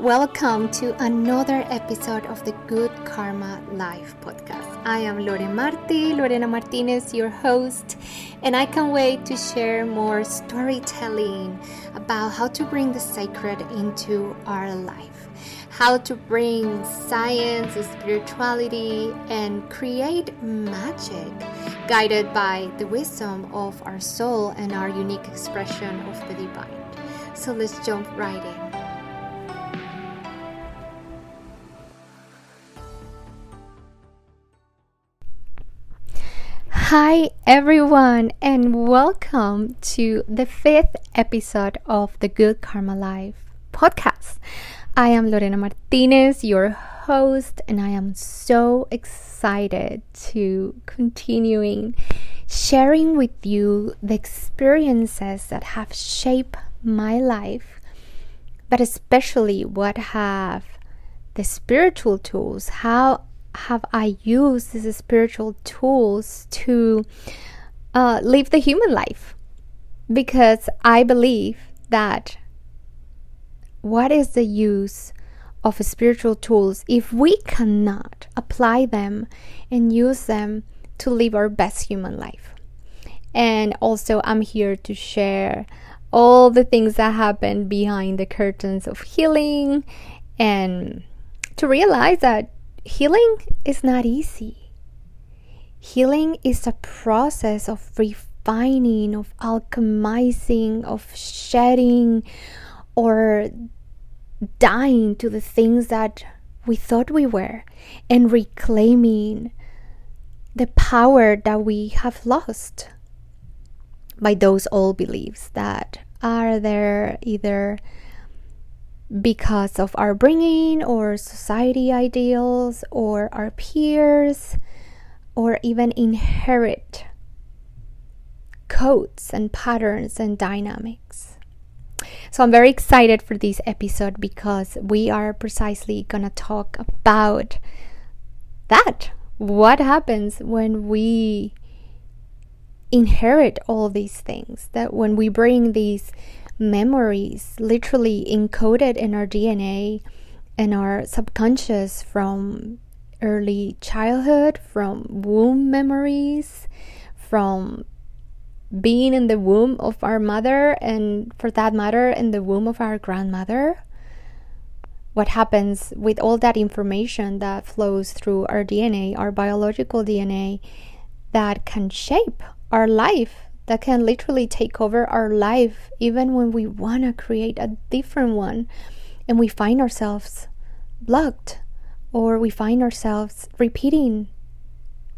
Welcome to another episode of the Good Karma Life podcast. I am Lore Marti, Lorena Martinez, your host, and I can't wait to share more storytelling about how to bring the sacred into our life, how to bring science, spirituality, and create magic guided by the wisdom of our soul and our unique expression of the divine. So let's jump right in. Hi, everyone, and welcome to the fifth episode of the Good Karma Life podcast. I am Lorena Martinez, your host, and I am so excited to continuing sharing with you the experiences that have shaped my life, but especially what have the spiritual tools, how have I used these spiritual tools to uh, live the human life? Because I believe that what is the use of spiritual tools if we cannot apply them and use them to live our best human life? And also, I'm here to share all the things that happen behind the curtains of healing and to realize that healing is not easy. Healing is a process of refining, of alchemizing, of shedding, or dying to the things that we thought we were, and reclaiming the power that we have lost by those old beliefs that are there either because of our bringing or society ideals or our peers or even inherit codes and patterns and dynamics. So I'm very excited for this episode because we are precisely going to talk about that. What happens when we inherit all these things? That when we bring these memories literally encoded in our DNA and our subconscious from early childhood, from womb memories, from being in the womb of our mother, and for that matter, in the womb of our grandmother. What happens with all that information that flows through our DNA, our biological DNA, that can shape our life that can literally take over our life, even when we want to create a different one and we find ourselves blocked or we find ourselves repeating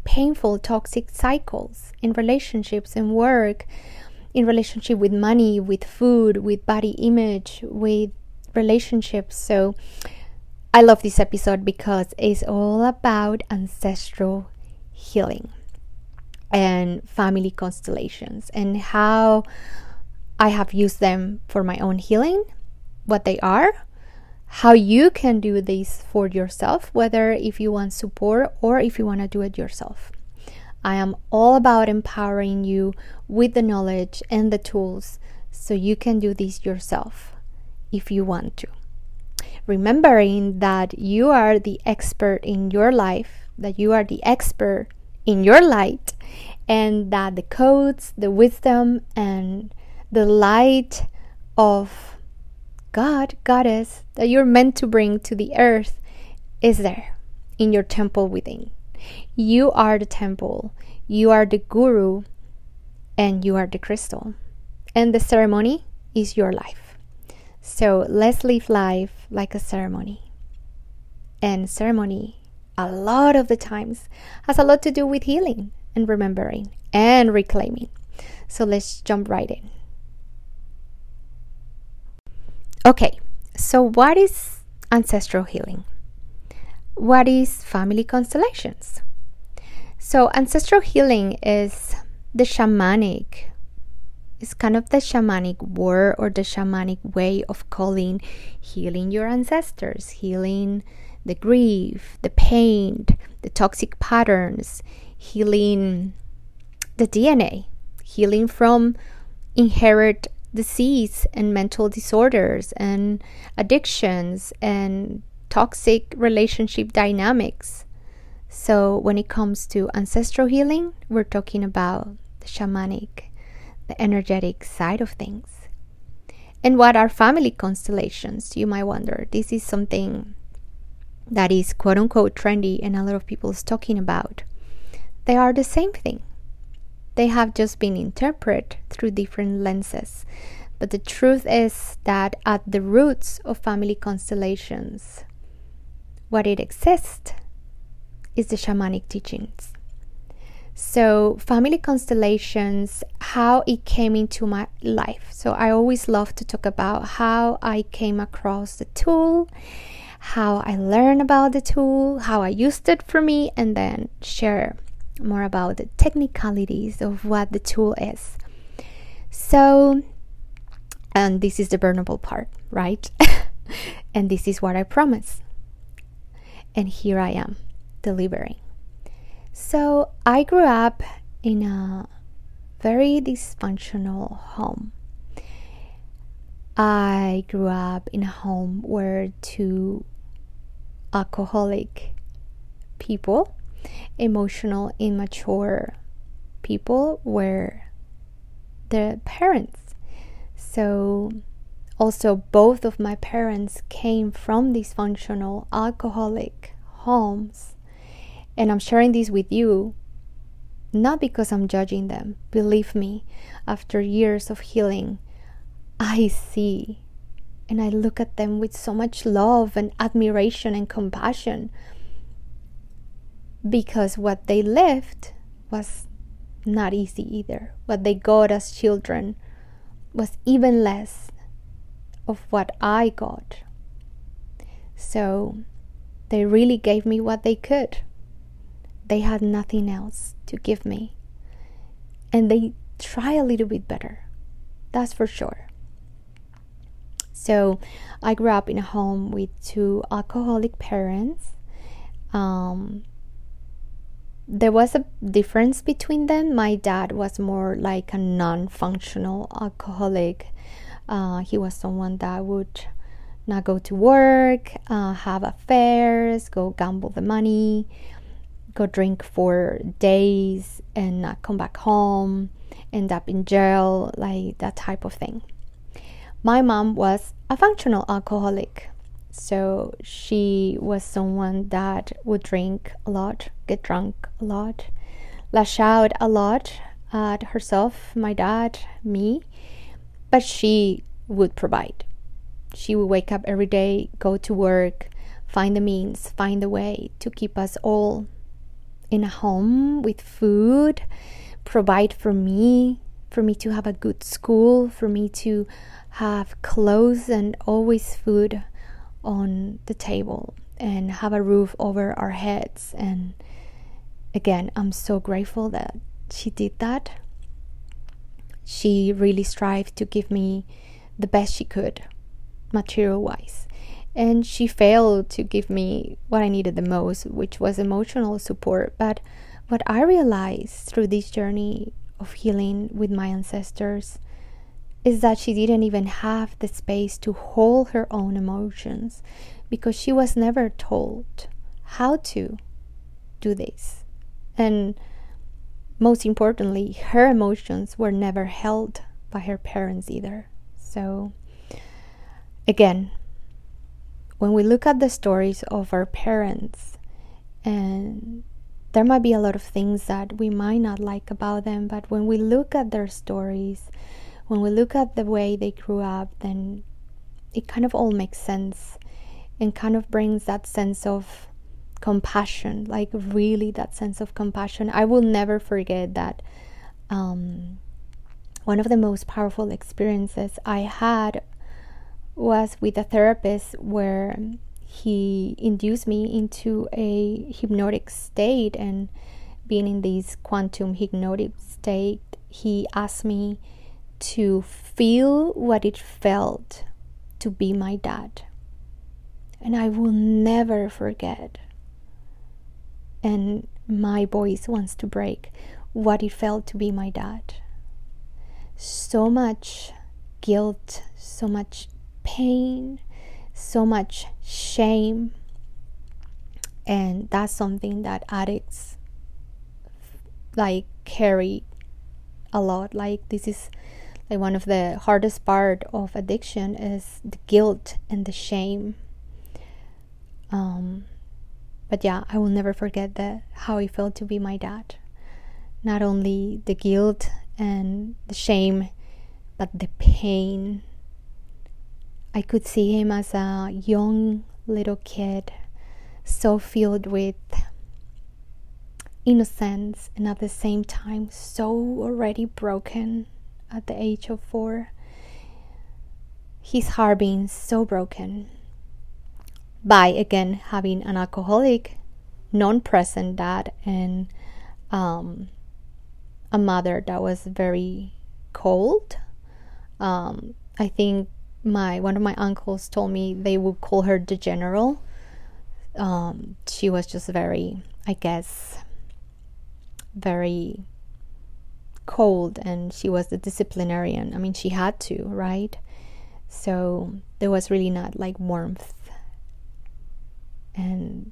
painful toxic cycles in relationships and work in relationship with money with food with body image with relationships. So i love this episode because it's all about ancestral healing and family constellations and how I have used them for my own healing, what they are, how you can do this for yourself, whether if you want support or if you want to do it yourself. I am all about empowering you with the knowledge and the tools so you can do this yourself if you want to. Remembering that you are the expert in your life, that you are the expert in your light, and that the codes, the wisdom, and the light of God, Goddess, that you're meant to bring to the earth is there in your temple within. You are the temple, you are the guru, and you are the crystal. And the ceremony is your life. So let's live life like a ceremony. And ceremony a lot of the times has a lot to do with healing and remembering and reclaiming. So let's jump right in. Okay, so what is ancestral healing? What is family constellations? So, ancestral healing is the shamanic, it's kind of the shamanic word or the shamanic way of calling healing your ancestors, healing the grief, the pain, the toxic patterns, healing the DNA, healing from inherit disease and mental disorders and addictions and toxic relationship dynamics. So, when it comes to ancestral healing, we're talking about the shamanic, the energetic side of things. And what are family constellations? You might wonder. This is something that is quote unquote trendy and a lot of people is talking about. They are the same thing. They have just been interpreted through different lenses. But the truth is that at the roots of family constellations, what it exists is the shamanic teachings. So, family constellations, how it came into my life. So, I always love to talk about how I came across the tool, how I learned about the tool, how I used it for me, and then share more about the technicalities of what the tool is. So, and this is the burnable part, right? and this is what I promise. And here I am delivering. So I grew up in a very dysfunctional home. I grew up in a home where two alcoholic people, emotional, immature people, were the parents. So, also, both of my parents came from dysfunctional alcoholic homes. And I'm sharing this with you not because I'm judging them. Believe me, after years of healing, I see and I look at them with so much love and admiration and compassion because what they left was not easy either. What they got as children was even less of what I got. So they really gave me what they could. They had nothing else to give me. And they try a little bit better. That's for sure. So I grew up in a home with two alcoholic parents. Um, there was a difference between them. My dad was more like a non functional alcoholic. Uh, he was someone that would not go to work, uh, have affairs, go gamble the money, go drink for days and not come back home, end up in jail, like that type of thing. My mom was a functional alcoholic. So she was someone that would drink a lot, get drunk a lot, lash out a lot at herself, my dad, me, but she would provide. She would wake up every day, go to work, find the means, find the way to keep us all in a home with food, provide for me, for me to have a good school, for me to have clothes and always food on the table and have a roof over our heads. And again, I'm so grateful that she did that. She really strived to give me the best she could material wise. And she failed to give me what I needed the most, which was emotional support. But what I realized through this journey of healing with my ancestors is that she didn't even have the space to hold her own emotions because she was never told how to do this. And most importantly, her emotions were never held by her parents either. So again, when we look at the stories of our parents, and there might be a lot of things that we might not like about them, but when we look at their stories, when we look at the way they grew up, then it kind of all makes sense and kind of brings that sense of compassion like really that sense of compassion. I will never forget that um, one of the most powerful experiences i had was with a therapist where he induced me into a hypnotic state and being in this quantum hypnotic state he asked me to feel what it felt to be my dad and i will never forget and my voice wants to break what it felt to be my dad so much guilt, so much pain, so much shame. And that's something that addicts like carry a lot. Like this is like one of the hardest part of addiction is the guilt and the shame. Um but yeah, I will never forget that how it felt to be my dad. Not only the guilt and the shame, but the pain. I could see him as a young little kid, so filled with innocence and at the same time so already broken at the age of four. His heart being so broken by again having an alcoholic, non present dad and um, a mother that was very cold. Um, I think my one of my uncles told me they would call her the general. Um, she was just very, I guess, very cold, and she was the disciplinarian. I mean, she had to, right? So there was really not like warmth, and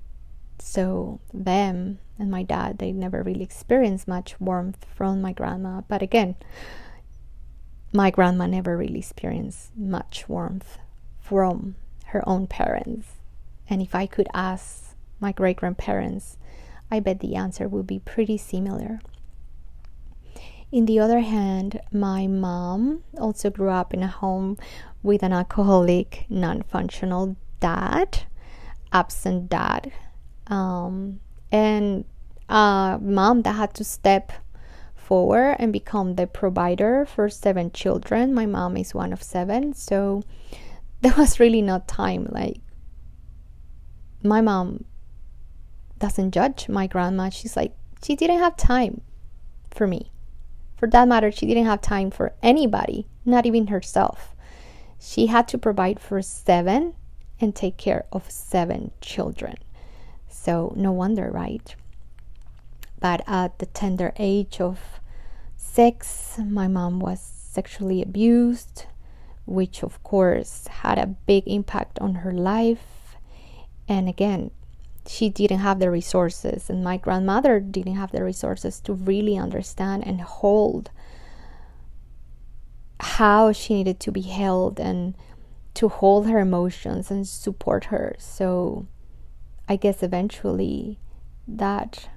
so them and my dad they never really experienced much warmth from my grandma but again my grandma never really experienced much warmth from her own parents and if i could ask my great grandparents i bet the answer would be pretty similar in the other hand my mom also grew up in a home with an alcoholic non-functional dad absent dad um, and a mom that had to step forward and become the provider for seven children. My mom is one of seven, so there was really no time. Like, my mom doesn't judge my grandma. She's like, she didn't have time for me. For that matter, she didn't have time for anybody, not even herself. She had to provide for seven and take care of seven children. So, no wonder, right? But at the tender age of six, my mom was sexually abused, which of course had a big impact on her life. And again, she didn't have the resources, and my grandmother didn't have the resources to really understand and hold how she needed to be held and to hold her emotions and support her. So I guess eventually that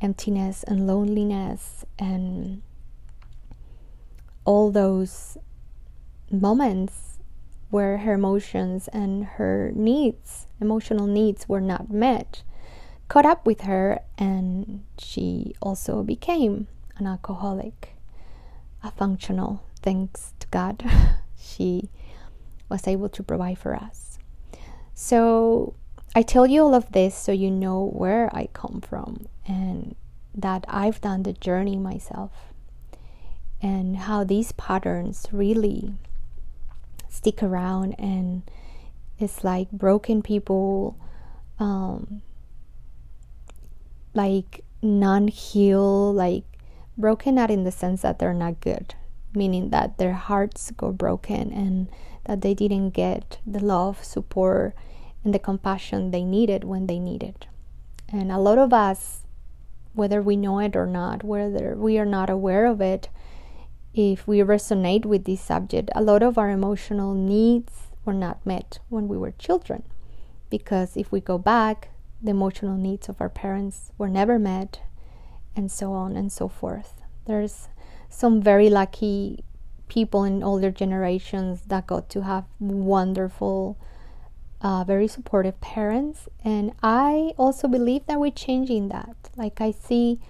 emptiness and loneliness and all those moments where her emotions and her needs, emotional needs, were not met, caught up with her, and she also became an alcoholic, a functional, thanks to God. she was able to provide for us. So I tell you all of this so you know where I come from and that I've done the journey myself and how these patterns really stick around and it's like broken people um, like non-heal like broken not in the sense that they're not good meaning that their hearts go broken and that they didn't get the love support and the compassion they needed when they needed. And a lot of us, whether we know it or not, whether we are not aware of it, if we resonate with this subject, a lot of our emotional needs were not met when we were children. Because if we go back, the emotional needs of our parents were never met, and so on and so forth. There's some very lucky people in older generations that got to have wonderful uh, very supportive parents. And I also believe that we're changing that. Like, I see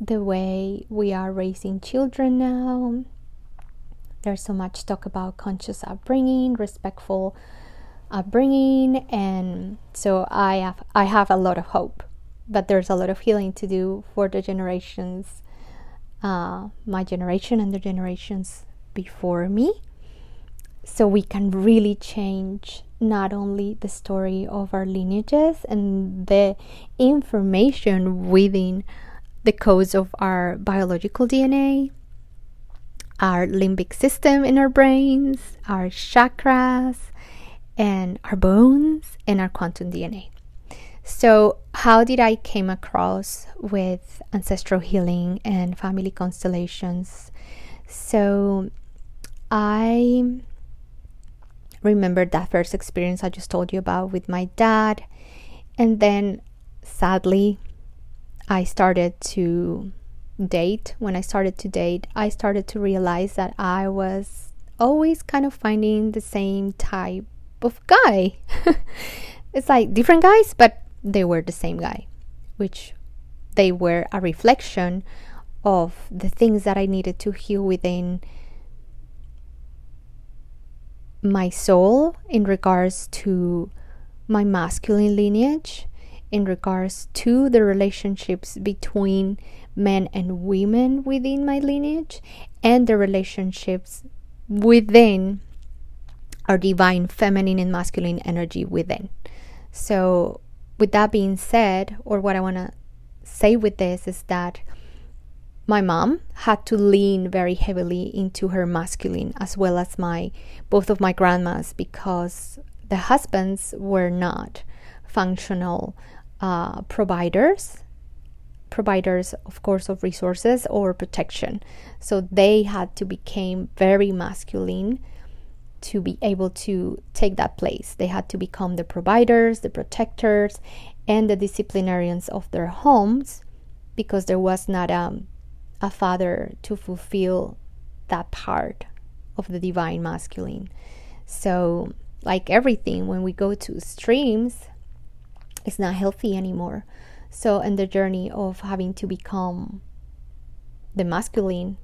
the way we are raising children now. There's so much talk about conscious upbringing, respectful upbringing, and so I have I have a lot of hope. But there's a lot of healing to do for the generations, uh, my generation and the generations before me, so we can really change not only the story of our lineages and the information within the codes of our biological DNA, our limbic system in our brains, our chakras, and our bones, and our quantum DNA. So, how did I came across with ancestral healing and family constellations? So, I remember that first experience I just told you about with my dad, and then sadly, I started to date. When I started to date, I started to realize that I was always kind of finding the same type of guy. it's like different guys, but they were the same guy, which they were a reflection of the things that I needed to heal within my soul in regards to my masculine lineage, in regards to the relationships between men and women within my lineage, and the relationships within our divine feminine and masculine energy within. So, with that being said, or what I want to say with this is that my mom had to lean very heavily into her masculine as well as my both of my grandmas because the husbands were not functional uh, providers providers of course of resources or protection so they had to become very masculine to be able to take that place. They had to become the providers, the protectors, and the disciplinarians of their homes because there was not um, a father to fulfill that part of the divine masculine. So, like everything, when we go to extremes, it's not healthy anymore. So, in the journey of having to become the masculine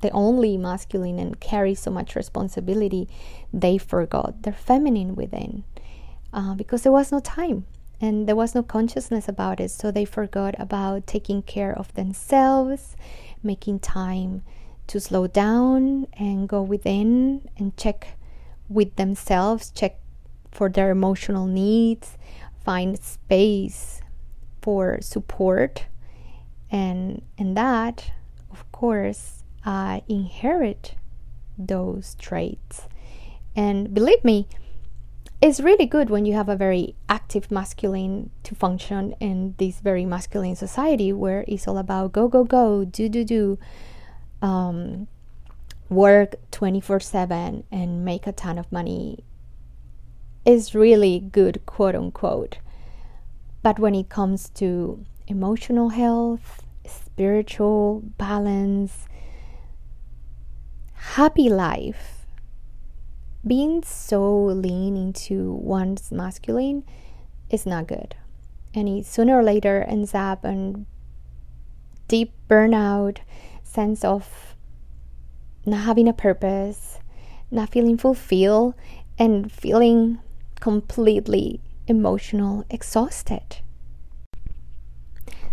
the only masculine and carry so much responsibility, they forgot their feminine within uh, because there was no time and there was no consciousness about it. So they forgot about taking care of themselves, making time to slow down and go within and check with themselves, check for their emotional needs, find space for support. And, and that, of course, uh, inherit those traits. And believe me, it's really good when you have a very active masculine to function in this very masculine society where it's all about go, go, go, do, do, do, um, work 24 7 and make a ton of money is really good, quote unquote. But when it comes to emotional health, spiritual balance, happy life, being so lean into one's masculine is not good. And it sooner or later ends up in deep burnout, sense of not having a purpose, not feeling fulfilled, and feeling completely emotional exhausted.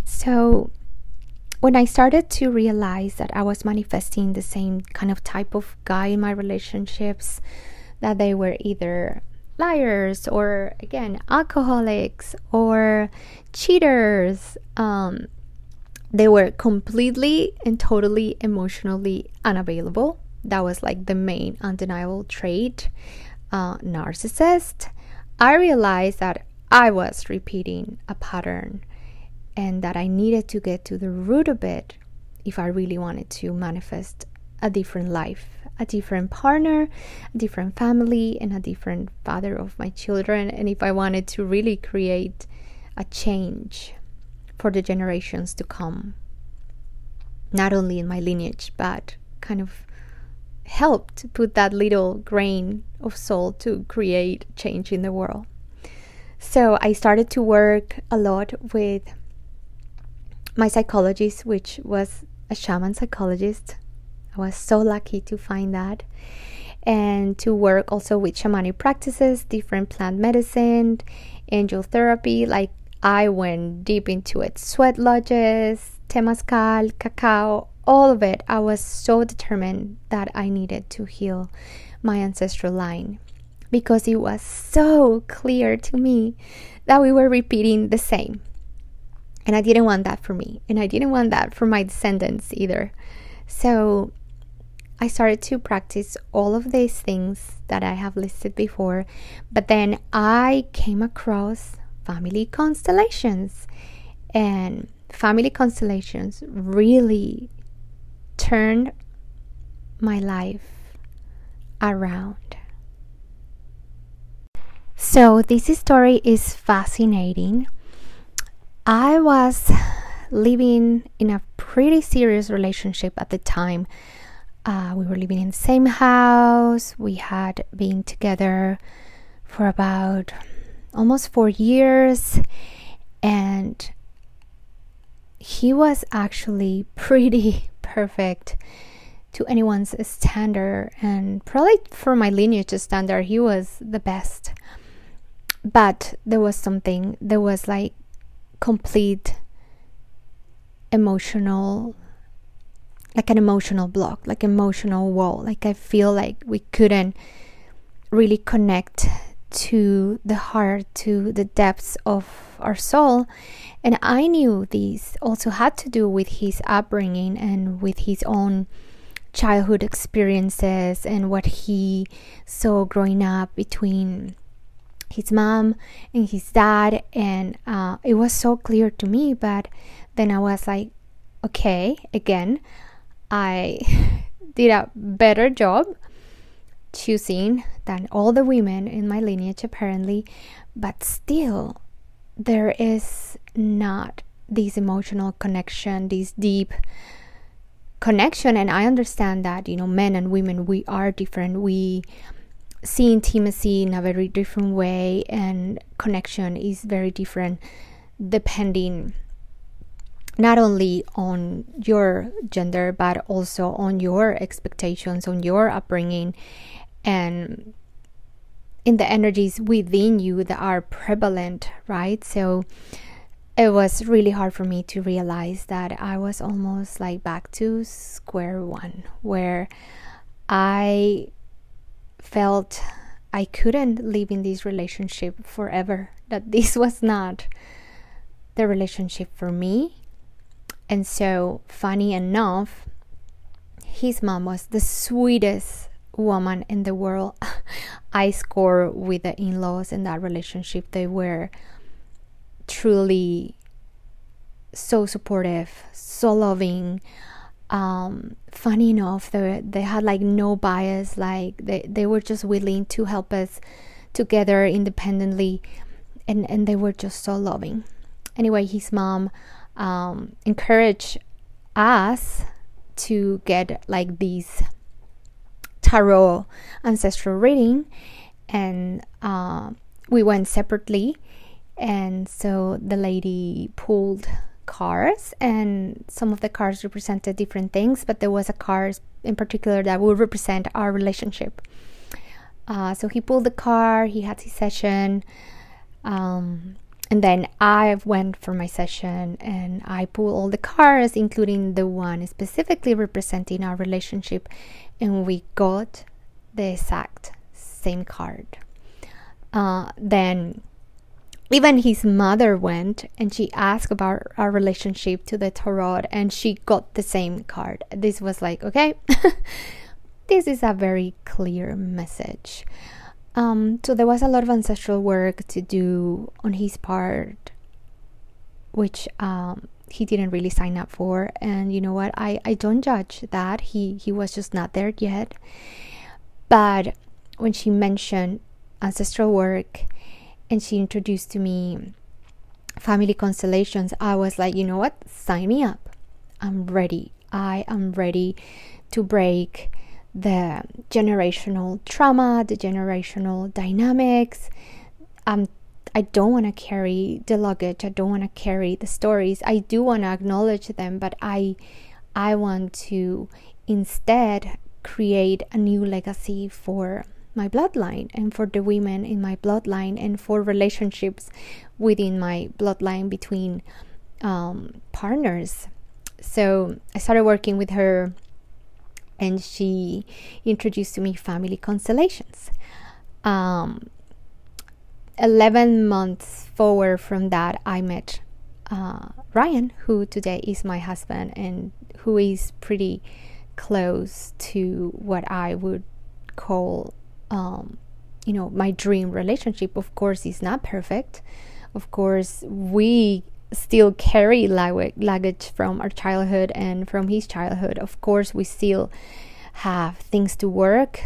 So when I started to realize that I was manifesting the same kind of type of guy in my relationships, that they were either liars or again alcoholics or cheaters, um, they were completely and totally emotionally unavailable. That was like the main undeniable trait. Uh, narcissist. I realized that I was repeating a pattern and that I needed to get to the root of it if I really wanted to manifest a different life, a different partner, a different family, and a different father of my children, and if I wanted to really create a change for the generations to come, not only in my lineage, but kind of help to put that little grain of salt to create change in the world. So I started to work a lot with my psychologist, which was a shaman psychologist. I was so lucky to find that. And to work also with shamanic practices, different plant medicine, angel therapy. Like I went deep into it. Sweat lodges, temazcal, cacao, all of it. I was so determined that I needed to heal my ancestral line because it was so clear to me that we were repeating the same and I didn't want that for me. And I didn't want that for my descendants either. So I started to practice all of these things that I have listed before, but then I came across family constellations. And family constellations really turned my life around. So, this story is fascinating. I was living in a pretty serious relationship at the time. Uh, we were living in the same house. We had been together for about almost four years. And he was actually pretty perfect to anyone's standard. And probably for my lineage standard, he was the best. But there was something, there was like complete emotional like an emotional block, like emotional wall. Like I feel like we couldn't really connect to the heart, to the depths of our soul. And I knew this also had to do with his upbringing and with his own childhood experiences and what he saw growing up between his mom and his dad. And uh, it was so clear to me, but then I was like, okay, again, I did a better job choosing than all the women in my lineage, apparently, but still, there is not this emotional connection, this deep connection. And I understand that, you know, men and women, we are different. We see intimacy in a very different way, and connection is very different depending not only on your gender but also on your expectations on your upbringing and in the energies within you that are prevalent right? So it was really hard for me to realize that i was almost like back to square one where i felt i couldn't live in this relationship forever that this was not the relationship for me. And so, funny enough, his mom was the sweetest woman in the world. I score with the in laws in that relationship. They were truly so supportive, so loving. Um, funny enough, they, they had like no bias, like they, they were just willing to help us together independently, and, and they were just so loving. Anyway, his mom um, encourage us to get like these tarot ancestral reading and uh, we went separately and so the lady pulled cards and some of the cards represented different things but there was a card in particular that would represent our relationship. Uh, so he pulled the card he had his session um, and then I went for my session and I pulled all the cards, including the one specifically representing our relationship, and we got the exact same card. Uh, then even his mother went and she asked about our relationship to the tarot and she got the same card. This was like, okay, this is a very clear message. Um, so there was a lot of ancestral work to do on his part, which um, he didn't really sign up for. And you know what? I, I don't judge that. He he was just not there yet. But when she mentioned ancestral work and she introduced to me family constellations, I was like, you know what? Sign me up. I'm ready. I am ready to break the generational trauma, the generational dynamics. Um, I don't want to carry the luggage. I don't want to carry the stories. I do want to acknowledge them, but I, I want to instead create a new legacy for my bloodline and for the women in my bloodline and for relationships within my bloodline between um, partners. So I started working with her and she introduced to me family constellations. Um, 11 months forward from that, I met uh, Ryan, who today is my husband and who is pretty close to what I would call, um, you know, my dream relationship. Of course, it's not perfect. Of course, we still carry luggage from our childhood and from his childhood. Of course, we still have things to work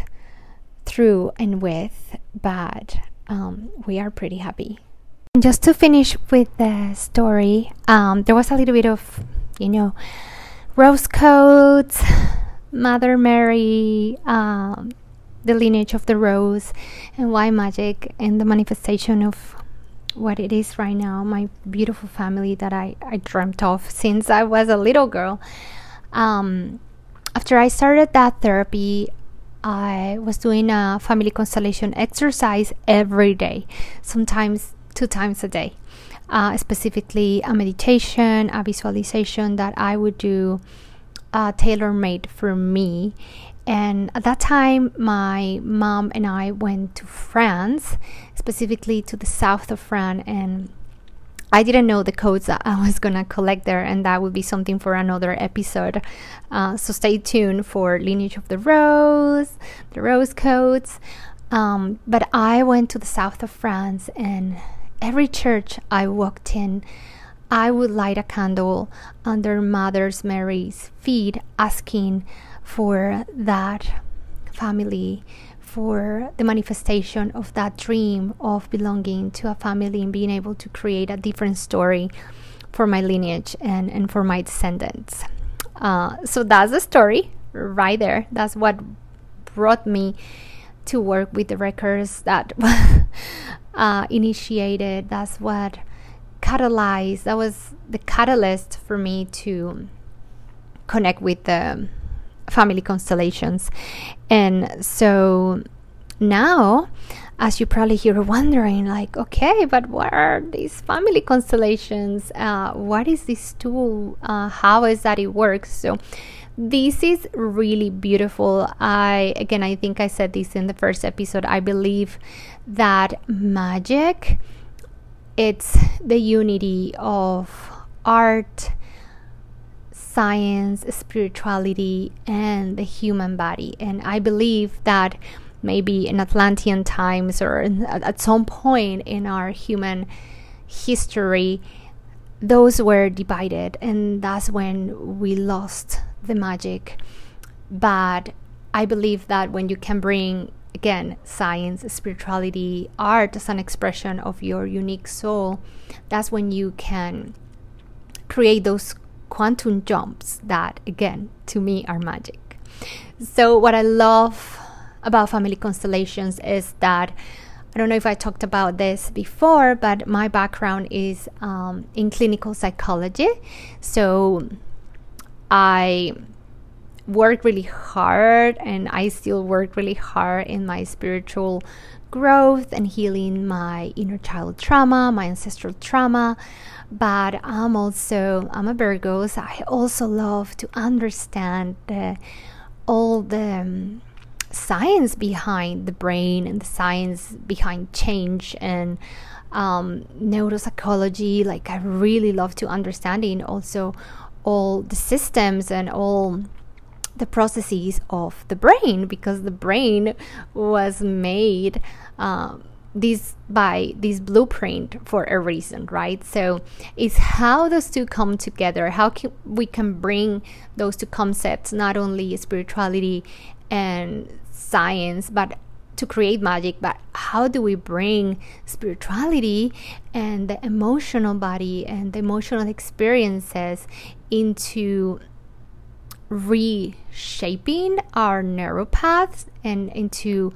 through and with, but um, we are pretty happy. And just to finish with the story, um, there was a little bit of, you know, rose codes, Mother Mary, um, the lineage of the rose, and why magic, and the manifestation of what it is right now my beautiful family that I, I dreamt of since I was a little girl. Um, after I started that therapy, I was doing a family constellation exercise every day, sometimes two times a day. Uh, specifically, a meditation, a visualization that I would do uh, tailor made for me. And at that time, my mom and I went to France, specifically to the south of France, and I didn't know the codes that I was gonna collect there, and that would be something for another episode. Uh, so stay tuned for Lineage of the Rose, the Rose codes. Um, but I went to the south of France, and every church I walked in, I would light a candle under Mother's Mary's feet, asking for that family for the manifestation of that dream of belonging to a family and being able to create a different story for my lineage and, and for my descendants. Uh, so that's the story right there. That's what brought me to work with the records that uh, initiated. That's what catalyzed. That was the catalyst for me to connect with the family constellations. And so now, as you probably hear wondering, like, okay, but what are these family constellations? Uh, what is this tool? Uh, how is that it works? So, this is really beautiful. I again, I think I said this in the first episode. I believe that magic it's the unity of art science, spirituality, and the human body. And I believe that maybe in Atlantean times or in, at some point in our human history, those were divided, and that's when we lost the magic. But I believe that when you can bring again science, spirituality, art as an expression of your unique soul, that's when you can create those quantum jumps that, again, to me are magic. So, what I love about family constellations is that I don't know if I talked about this before, but my background is um, in clinical psychology. So, I work really hard and I still work really hard in my spiritual growth and healing my inner child trauma, my ancestral trauma but I'm also I'm a Virgo, so I also love to understand the, all the um, science behind the brain and the science behind change and um, neuropsychology. Like I really love to understanding also all the systems and all the processes of the brain because the brain was made. Um, this by this blueprint for a reason right? So it's how those two come together how can we can bring those two concepts not only spirituality and science but to create magic but how do we bring spirituality and the emotional body and the emotional experiences into reshaping our neuropaths and into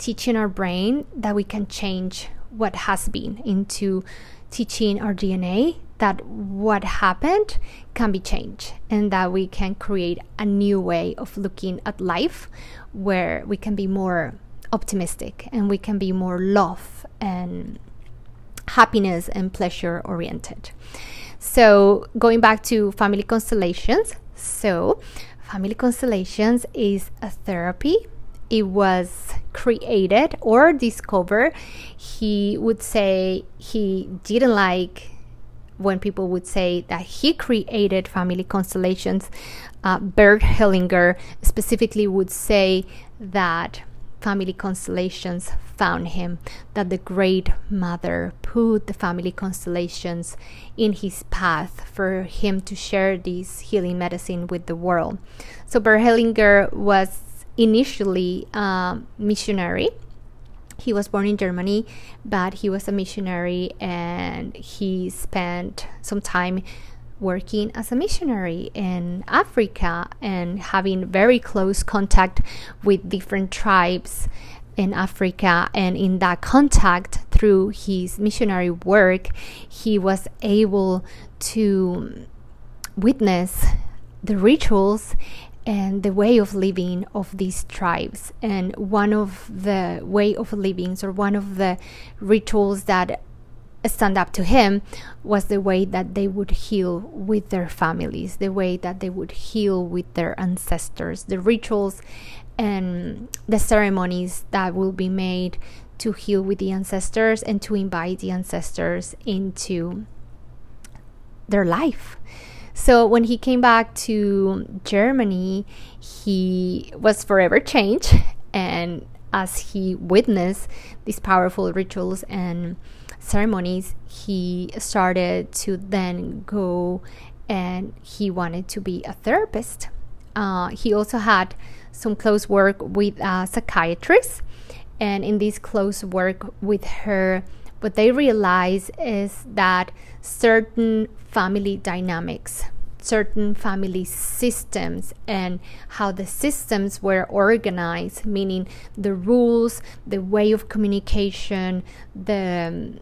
teaching our brain that we can change what has been into teaching our DNA that what happened can be changed and that we can create a new way of looking at life where we can be more optimistic and we can be more love and happiness and pleasure oriented. So, going back to family constellations, so family constellations is a therapy it was created or discovered, he would say he didn't like when people would say that he created family constellations uh, Bert Hellinger specifically would say that family constellations found him, that the Great Mother put the family constellations in his path for him to share this healing medicine with the world. So Bert Hellinger was initially a missionary. He was born in Germany, but he was a missionary and he spent some time working as a missionary in Africa and having very close contact with different tribes in Africa. And in that contact, through his missionary work, he was able to witness the rituals and the way of living of these tribes and one of the way of livings or one of the rituals that stand up to him was the way that they would heal with their families, the way that they would heal with their ancestors, the rituals and the ceremonies that will be made to heal with the ancestors and to invite the ancestors into their life. So when he came back to Germany, he was forever changed. And as he witnessed these powerful rituals and ceremonies, he started to then go and he wanted to be a therapist. Uh, he also had some close work with a psychiatrist, and in this close work with her, what they realized is that certain family dynamics certain family systems and how the systems were organized, meaning the rules, the way of communication, the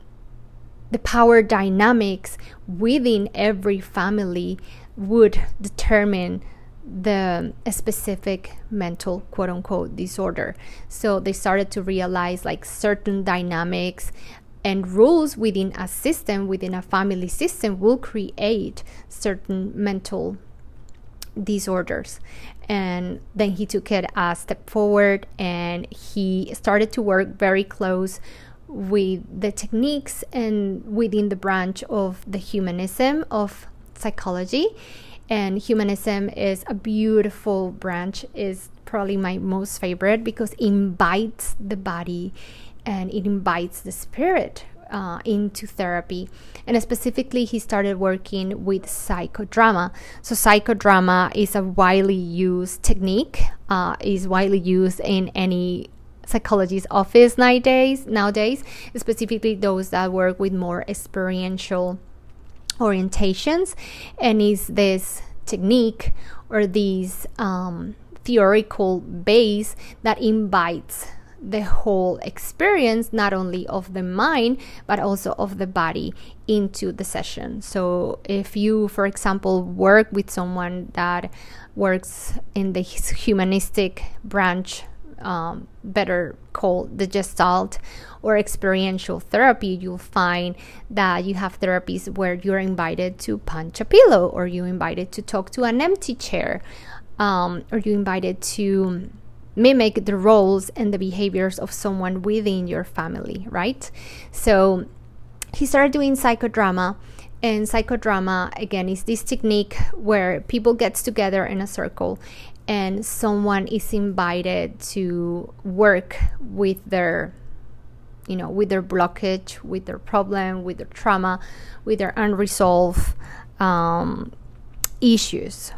the power dynamics within every family would determine the specific mental quote unquote disorder. So they started to realize like certain dynamics and rules within a system, within a family system, will create certain mental disorders. And then he took it a step forward and he started to work very close with the techniques and within the branch of the humanism of psychology and humanism is a beautiful branch is probably my most favorite because it invites the body and it invites the spirit uh, into therapy. And specifically, he started working with psychodrama. So, psychodrama is a widely used technique, uh, is widely used in any psychologist's office nowadays nowadays specifically those that work with more experiential orientations and is this technique or this um, theoretical base that invites the whole experience, not only of the mind, but also of the body, into the session. So, if you, for example, work with someone that works in the humanistic branch, um, better called the Gestalt or experiential therapy, you'll find that you have therapies where you're invited to punch a pillow, or you're invited to talk to an empty chair, um, or you're invited to mimic the roles and the behaviors of someone within your family, right? So he started doing psychodrama and psychodrama again is this technique where people gets together in a circle and someone is invited to work with their you know with their blockage with their problem with their trauma with their unresolved um, issues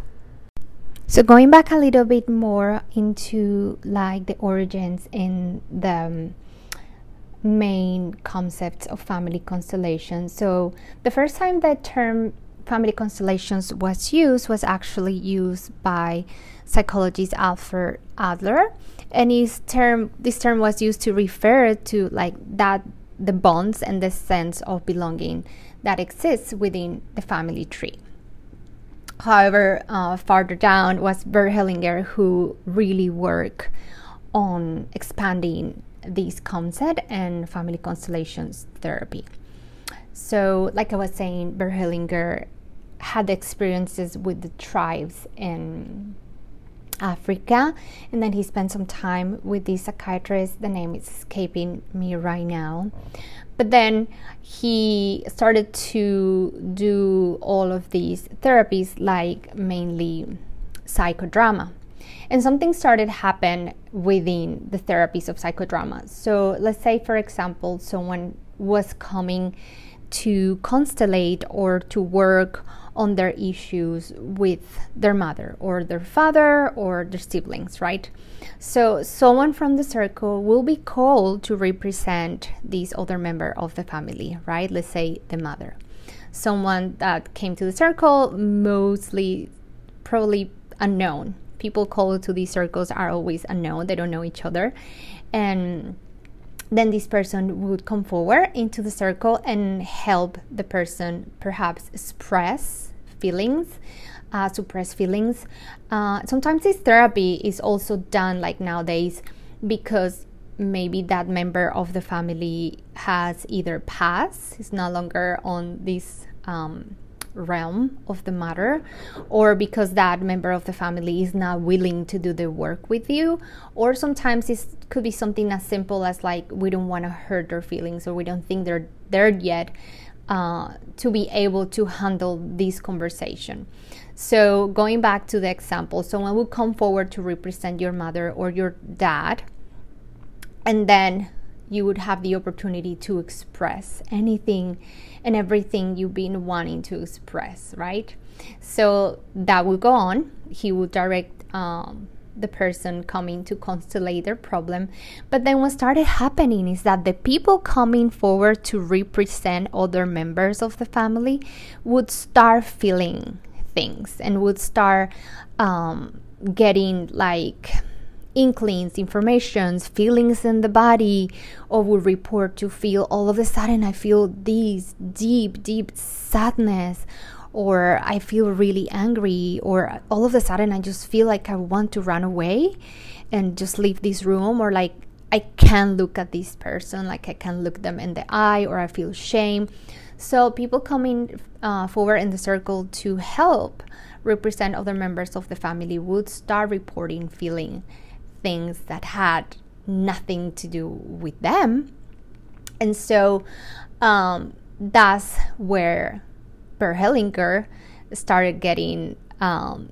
so going back a little bit more into like the origins and the um, main concepts of family constellations. So the first time that term family constellations was used was actually used by psychologist Alfred Adler, and his term this term was used to refer to like that the bonds and the sense of belonging that exists within the family tree. However, uh, farther down was Bert Hellinger who really worked on expanding this concept and family constellations therapy. So, like I was saying, Bert Hellinger had experiences with the tribes in Africa, and then he spent some time with the psychiatrist. The name is escaping me right now. But then he started to do all of these therapies, like mainly psychodrama. And something started happen within the therapies of psychodrama. So let's say, for example, someone was coming to constellate or to work on their issues with their mother or their father or their siblings, right? So, someone from the circle will be called to represent this other member of the family, right? Let's say the mother. Someone that came to the circle, mostly probably unknown. People called to these circles are always unknown, they don't know each other. And then this person would come forward into the circle and help the person perhaps express feelings uh, suppress feelings. Uh, sometimes this therapy is also done like nowadays because maybe that member of the family has either passed is no longer on this um, realm of the matter, or because that member of the family is not willing to do the work with you, or sometimes it could be something as simple as like we don't want to hurt their feelings or we don't think they're there yet uh, to be able to handle this conversation. So, going back to the example, someone will come forward to represent your mother or your dad, and then you would have the opportunity to express anything and everything you've been wanting to express, right? So that will go on. He will direct um, the person coming to constellate their problem. But then what started happening is that the people coming forward to represent other members of the family would start feeling things and would start um, getting like inklings, informations, feelings in the body, or would report to feel all of a sudden I feel this deep, deep sadness, or I feel really angry, or all of a sudden I just feel like I want to run away and just leave this room, or like I can't look at this person, like I can't look them in the eye, or I feel shame. So people coming uh, forward in the circle to help represent other members of the family would start reporting feeling things that had nothing to do with them. And so um, that's where Bert Hellinger started getting um,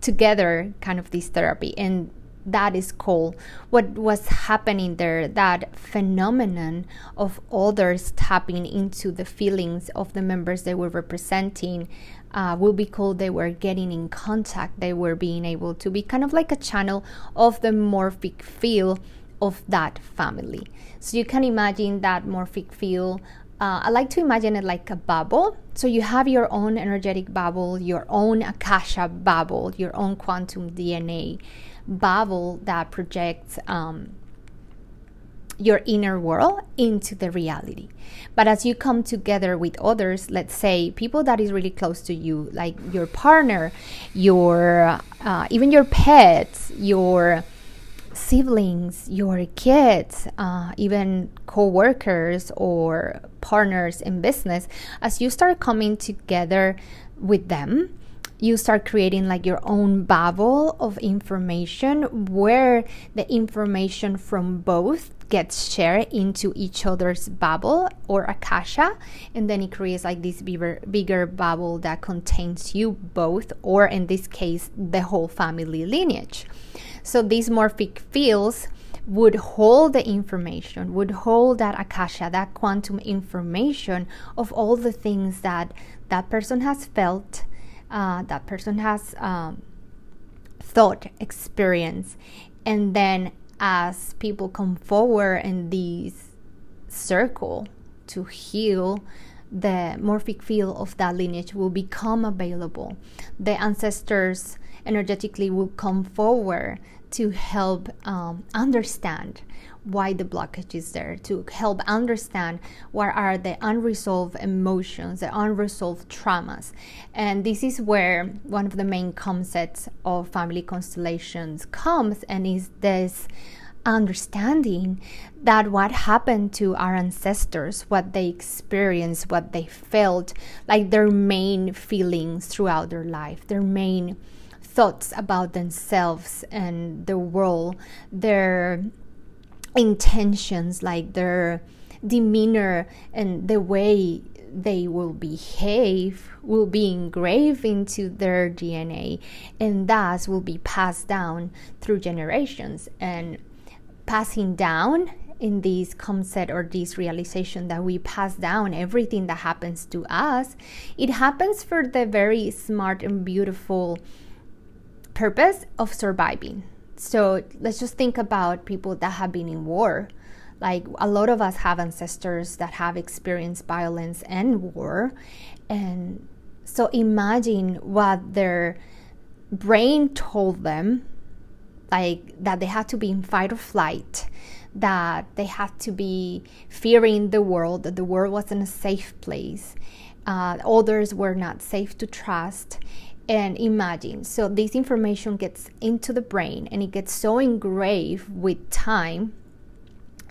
together kind of this therapy. And that is called what was happening there that phenomenon of others tapping into the feelings of the members they were representing uh, will be called they were getting in contact they were being able to be kind of like a channel of the morphic field of that family so you can imagine that morphic field uh, I like to imagine it like a bubble. So you have your own energetic bubble, your own Akasha bubble, your own quantum DNA bubble that projects um, your inner world into the reality. But as you come together with others, let's say people that is really close to you, like your partner, your uh, even your pets, your siblings, your kids, uh, even co-workers or partners in business, as you start coming together with them, you start creating like your own bubble of information where the information from both gets shared into each other's bubble or akasha and then it creates like this bigger bigger bubble that contains you both or in this case the whole family lineage. So these morphic fields would hold the information, would hold that akasha, that quantum information of all the things that that person has felt, uh, that person has um, thought, experience, and then as people come forward in this circle to heal the morphic field of that lineage will become available. The ancestors energetically will come forward to help um, understand why the blockage is there, to help understand what are the unresolved emotions, the unresolved traumas. And this is where one of the main concepts of family constellations comes and is this understanding that what happened to our ancestors, what they experienced, what they felt, like their main feelings throughout their life, their main thoughts about themselves and the world, their intentions, like their demeanor and the way they will behave will be engraved into their DNA and thus will be passed down through generations. And passing down in this concept or this realization that we pass down everything that happens to us it happens for the very smart and beautiful purpose of surviving. So let's just think about people that have been in war. Like a lot of us have ancestors that have experienced violence and war. And so imagine what their brain told them like that they had to be in fight or flight that they had to be fearing the world that the world wasn't a safe place. Uh, others were not safe to trust and imagine so this information gets into the brain and it gets so engraved with time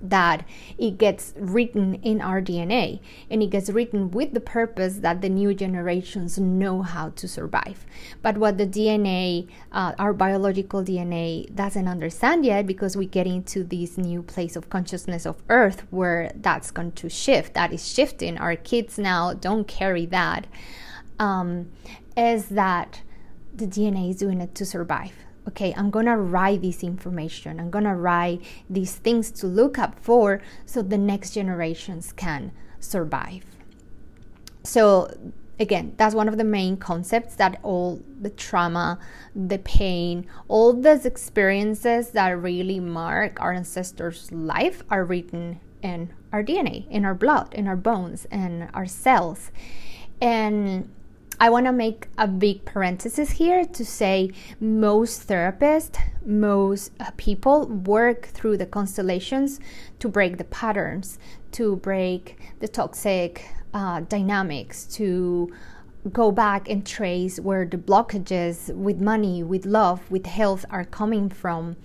that it gets written in our DNA and it gets written with the purpose that the new generations know how to survive. But what the DNA, uh, our biological DNA, doesn't understand yet because we get into this new place of consciousness of Earth where that's going to shift. That is shifting. Our kids now don't carry that. Um, is that the DNA is doing it to survive okay, I'm gonna write this information, I'm gonna write these things to look up for so the next generations can survive. So, again, that's one of the main concepts that all the trauma, the pain, all those experiences that really mark our ancestors' life are written in our DNA, in our blood, in our bones, in our cells. And I want to make a big parenthesis here to say most therapists, most uh, people work through the constellations to break the patterns, to break the toxic uh, dynamics, to go back and trace where the blockages with money, with love, with health are coming from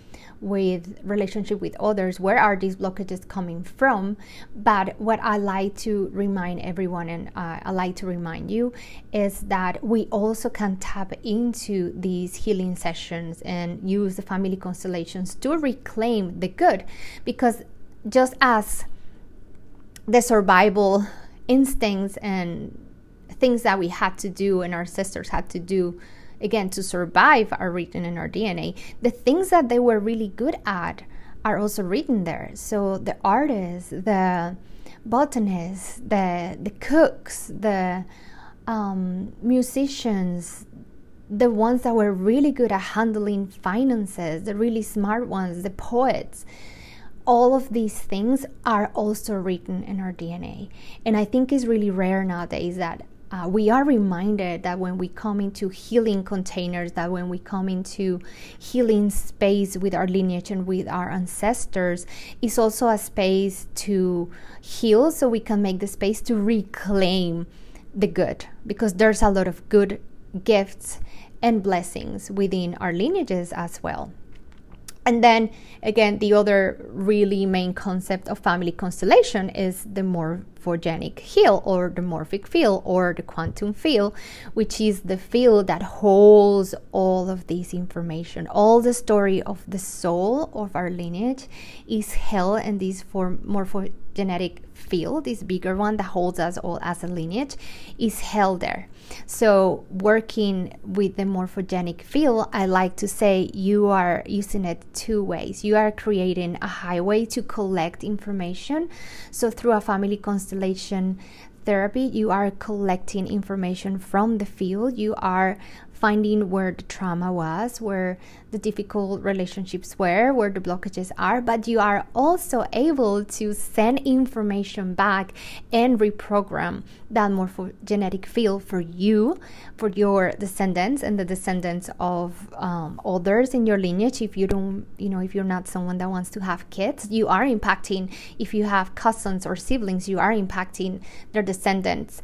with relationship with others where are these blockages coming from? But what i like to remind everyone and uh, i like to remind you is that we also can tap into these healing sessions and use the family constellations to reclaim the good. Because just as the survival instincts and things that we had to do and our sisters had to do again to survive are written in our DNA. The things that they were really good at are also written there. So the artists, the botanists, the the cooks, the um, musicians, the ones that were really good at handling finances, the really smart ones, the poets. All of these things are also written in our DNA. And I think it's really rare nowadays that uh, we are reminded that when we come into healing containers, that when we come into healing space with our lineage and with our ancestors, it's also a space to heal so we can make the space to reclaim the good because there's a lot of good gifts and blessings within our lineages as well. And then again, the other really main concept of family constellation is the morphogenic field or the morphic field or the quantum field, which is the field that holds all of this information. All the story of the soul of our lineage is held in this form morphogenetic field, this bigger one that holds us all as a lineage, is held there. So, working with the morphogenic field, I like to say you are using it two ways. You are creating a highway to collect information. So, through a family constellation therapy, you are collecting information from the field. You are finding where the trauma was, where the difficult relationships were, where the blockages are, but you are also able to send information back and reprogram that morphogenetic field for you, for your descendants and the descendants of um, others in your lineage. If you don't, you know, if you're not someone that wants to have kids, you are impacting, if you have cousins or siblings, you are impacting their descendants.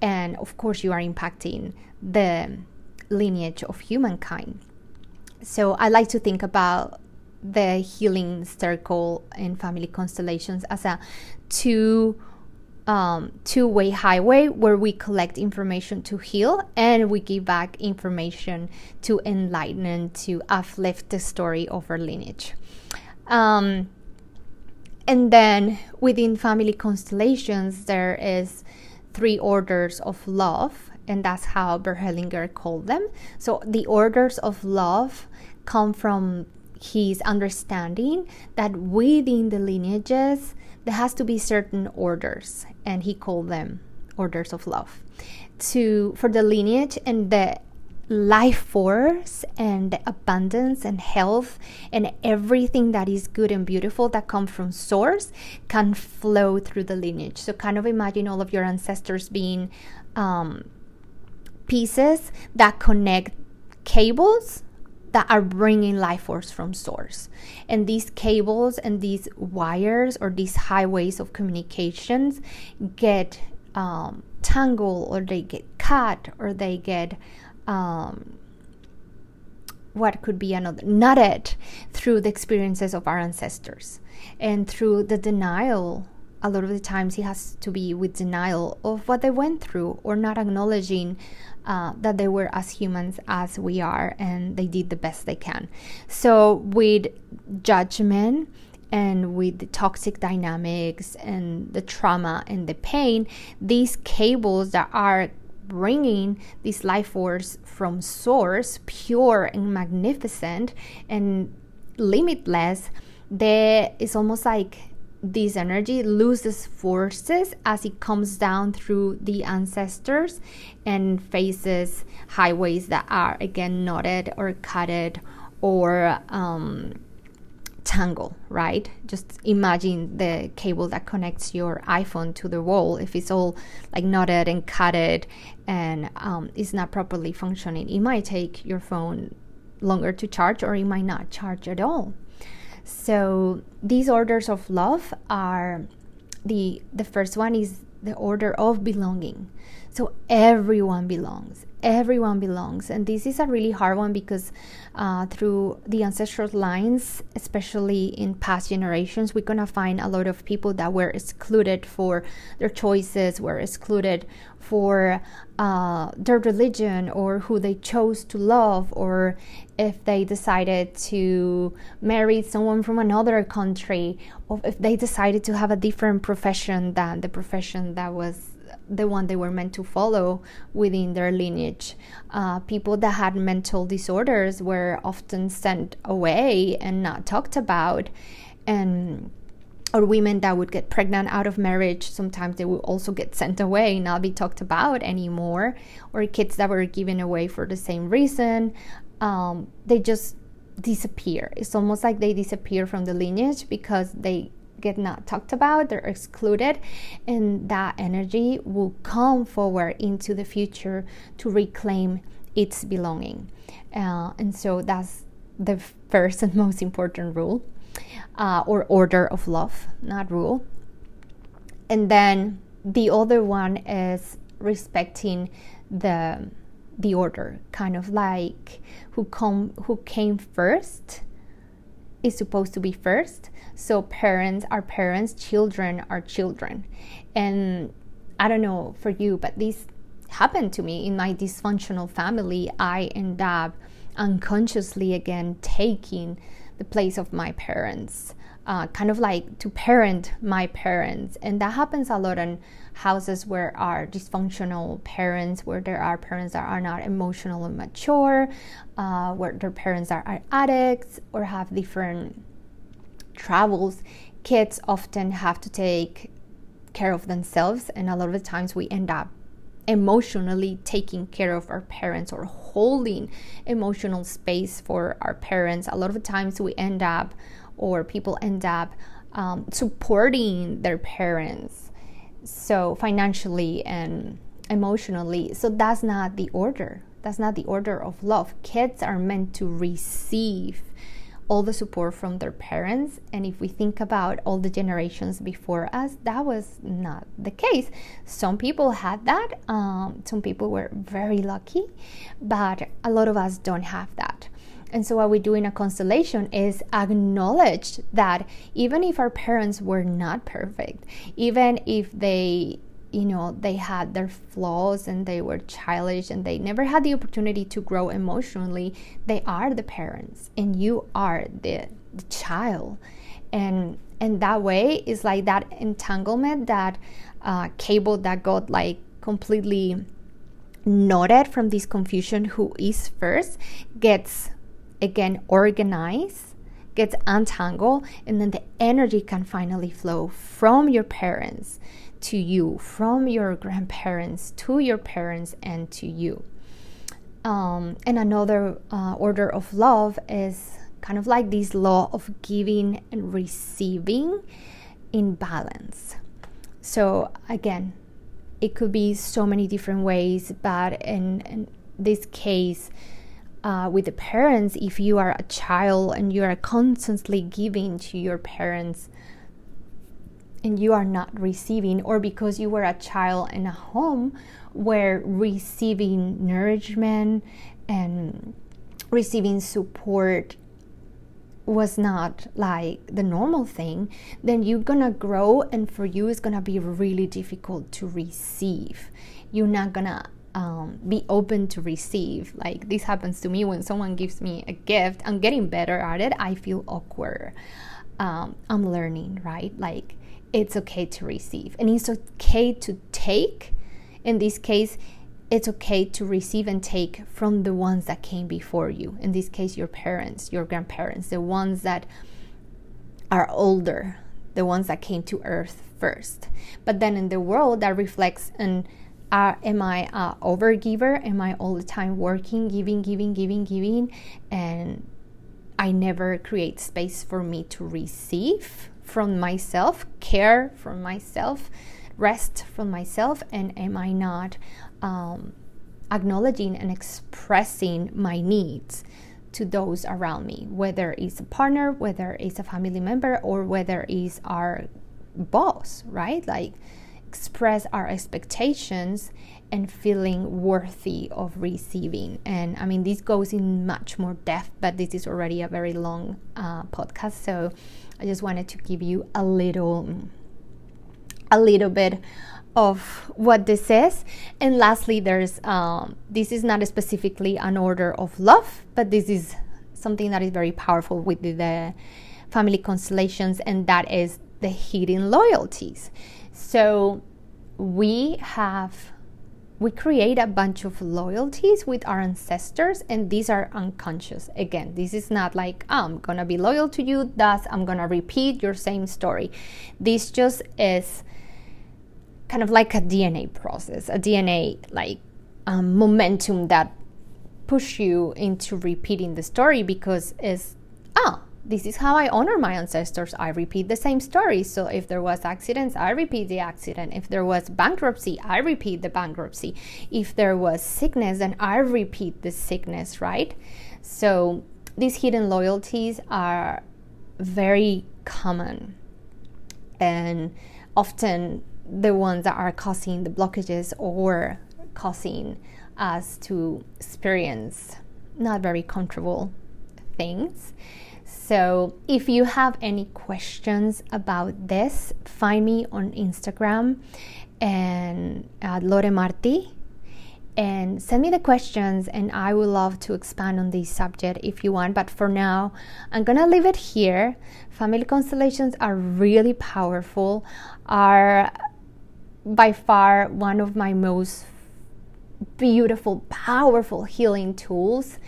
And of course, you are impacting the lineage of humankind. So I like to think about the healing circle and family constellations as a two um, two-way highway where we collect information to heal and we give back information to enlighten to uplift the story of our lineage. Um, and then within family constellations, there is three orders of love, and that's how Bert Hellinger called them. So the orders of love come from his understanding that within the lineages there has to be certain orders, and he called them orders of love. To for the lineage and the life force and abundance and health and everything that is good and beautiful that comes from source can flow through the lineage so kind of imagine all of your ancestors being um, pieces that connect cables that are bringing life force from source. And these cables and these wires or these highways of communications get um, tangled or they get cut or they get um, what could be another nutted through the experiences of our ancestors. And through the denial a lot of the times it has to be with denial of what they went through or not acknowledging uh, that they were as humans as we are and they did the best they can. So with judgment and with the toxic dynamics and the trauma and the pain these cables that are bringing this life force from source, pure and magnificent and limitless, there is almost like this energy loses forces as it comes down through the ancestors and faces highways that are again knotted or cutted or um, tangle, right? Just imagine the cable that connects your iPhone to the wall. If it's all like knotted and cutted and um, is not properly functioning, it might take your phone longer to charge or it might not charge at all. So these orders of love are the the first one is the order of belonging. So everyone belongs everyone belongs. And this is a really hard one because uh, through the ancestral lines, especially in past generations, we're going to find a lot of people that were excluded for their choices, were excluded for uh, their religion or who they chose to love, or if they decided to marry someone from another country, or if they decided to have a different profession than the profession that was the one they were meant to follow within their lineage. Uh, people that had mental disorders were often sent away and not talked about. And or women that would get pregnant out of marriage sometimes they would also get sent away not be talked about anymore or kids that were given away for the same reason um, they just disappear it's almost like they disappear from the lineage because they get not talked about, they're excluded, and that energy will come forward into the future to reclaim its belonging. Uh, and so that's the first and most important rule, uh, or order of love, not rule. And then the other one is respecting the the order, kind of like who come who came first is supposed to be first. So parents are parents, children are children. And I don't know for you, but this happened to me in my dysfunctional family. I end up unconsciously again taking the place of my parents uh, kind of like to parent my parents. And that happens a lot in houses where are dysfunctional parents, where there are parents that are not emotionally mature, uh, where their parents are, are addicts or have different travels. Kids often have to take care of themselves, and a lot of the times we end up emotionally taking care of our parents or holding emotional space for our parents. A lot of the times we end up or people end up um, supporting their parents so financially and emotionally so that's not the order that's not the order of love kids are meant to receive all the support from their parents and if we think about all the generations before us that was not the case. Some people had that um, some people were very lucky but a lot of us don't have that. And so, what we do in a constellation is acknowledge that even if our parents were not perfect, even if they you know they had their flaws and they were childish and they never had the opportunity to grow emotionally they are the parents and you are the, the child. And and that way is like that entanglement that uh, cable that got like completely knotted from this confusion who is first gets again organized gets untangled and then the energy can finally flow from your parents to you from your grandparents to your parents and to you um, and another uh, order of love is kind of like this law of giving and receiving in balance. So, again, it could be so many different ways, but in, in this case, uh, with the parents, if you are a child and you are constantly giving to your parents and you are not receiving, or because you were a child in a home where receiving nourishment and receiving support was not like the normal thing, then you're gonna grow, and for you, it's gonna be really difficult to receive. You're not gonna um, be open to receive. Like this happens to me when someone gives me a gift. I'm getting better at it. I feel awkward. Um, I'm learning, right? Like it's okay to receive, and it's okay to take. In this case, it's okay to receive and take from the ones that came before you. In this case, your parents, your grandparents, the ones that are older, the ones that came to earth first. But then in the world, that reflects on uh, am I a overgiver? Am I all the time working, giving, giving, giving, giving, and I never create space for me to receive from myself, care from myself, rest from myself, and am I not um, acknowledging and expressing my needs to those around me, whether it's a partner, whether it's a family member, or whether it's our boss, right? Like express our expectations and feeling worthy of receiving. And I mean, this goes in much more depth, but this is already a very long uh, podcast, so I just wanted to give you a little, a little bit of what this is. And lastly, there's um, this is not specifically an order of love, but this is something that is very powerful with the, the family constellations, and that is the hidden loyalties. So we have we create a bunch of loyalties with our ancestors and these are unconscious. Again this is not like oh, i'm gonna be loyal to you thus i'm gonna repeat your same story. This just is kind of like a DNA process, a DNA like um, momentum that push you into repeating the story because it's ah this is how I honor my ancestors. I repeat the same story. So if there was accidents, I repeat the accident. If there was bankruptcy, I repeat the bankruptcy. If there was sickness, then I repeat the sickness, right? So these hidden loyalties are very common and often the ones that are causing the blockages or causing us to experience not very comfortable things. So, if you have any questions about this, find me on Instagram and at Lore Marti and send me the questions and I would love to expand on this subject if you want. But for now, I'm gonna leave it here. Family constellations are really powerful, are by far one of my most beautiful, powerful healing tools.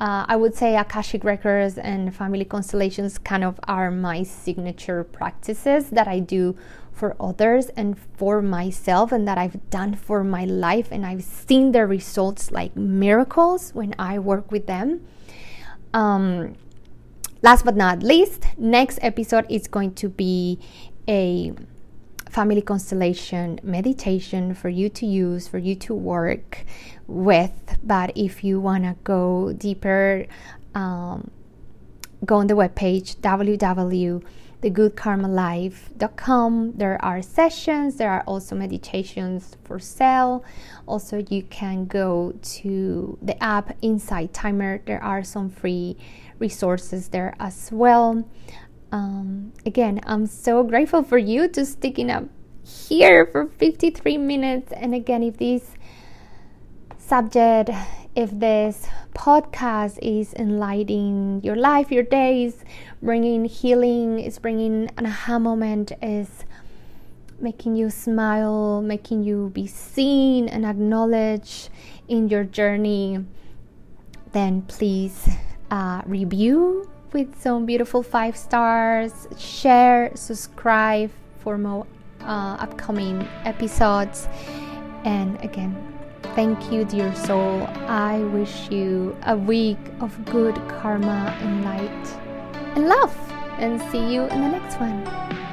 Uh, I would say Akashic Records and family constellations kind of are my signature practices that I do for others and for myself, and that I've done for my life. And I've seen the results like miracles when I work with them. Um, last but not least, next episode is going to be a family constellation meditation for you to use, for you to work with. But if you want to go deeper, um, go on the webpage www.thegoodkarmalife.com. There are sessions, there are also meditations for sale. Also, you can go to the app Insight Timer, there are some free resources there as well um, again, I'm so grateful for you to sticking up here for 53 minutes. And again, if this subject if this podcast is enlightening your life, your days, bringing healing, is bringing an aha moment, is making you smile, making you be seen and acknowledged in your journey, then please uh, review with some beautiful five stars, share, subscribe for more uh, upcoming episodes. And again, thank you, dear soul. I wish you a week of good karma and light and love. And see you in the next one.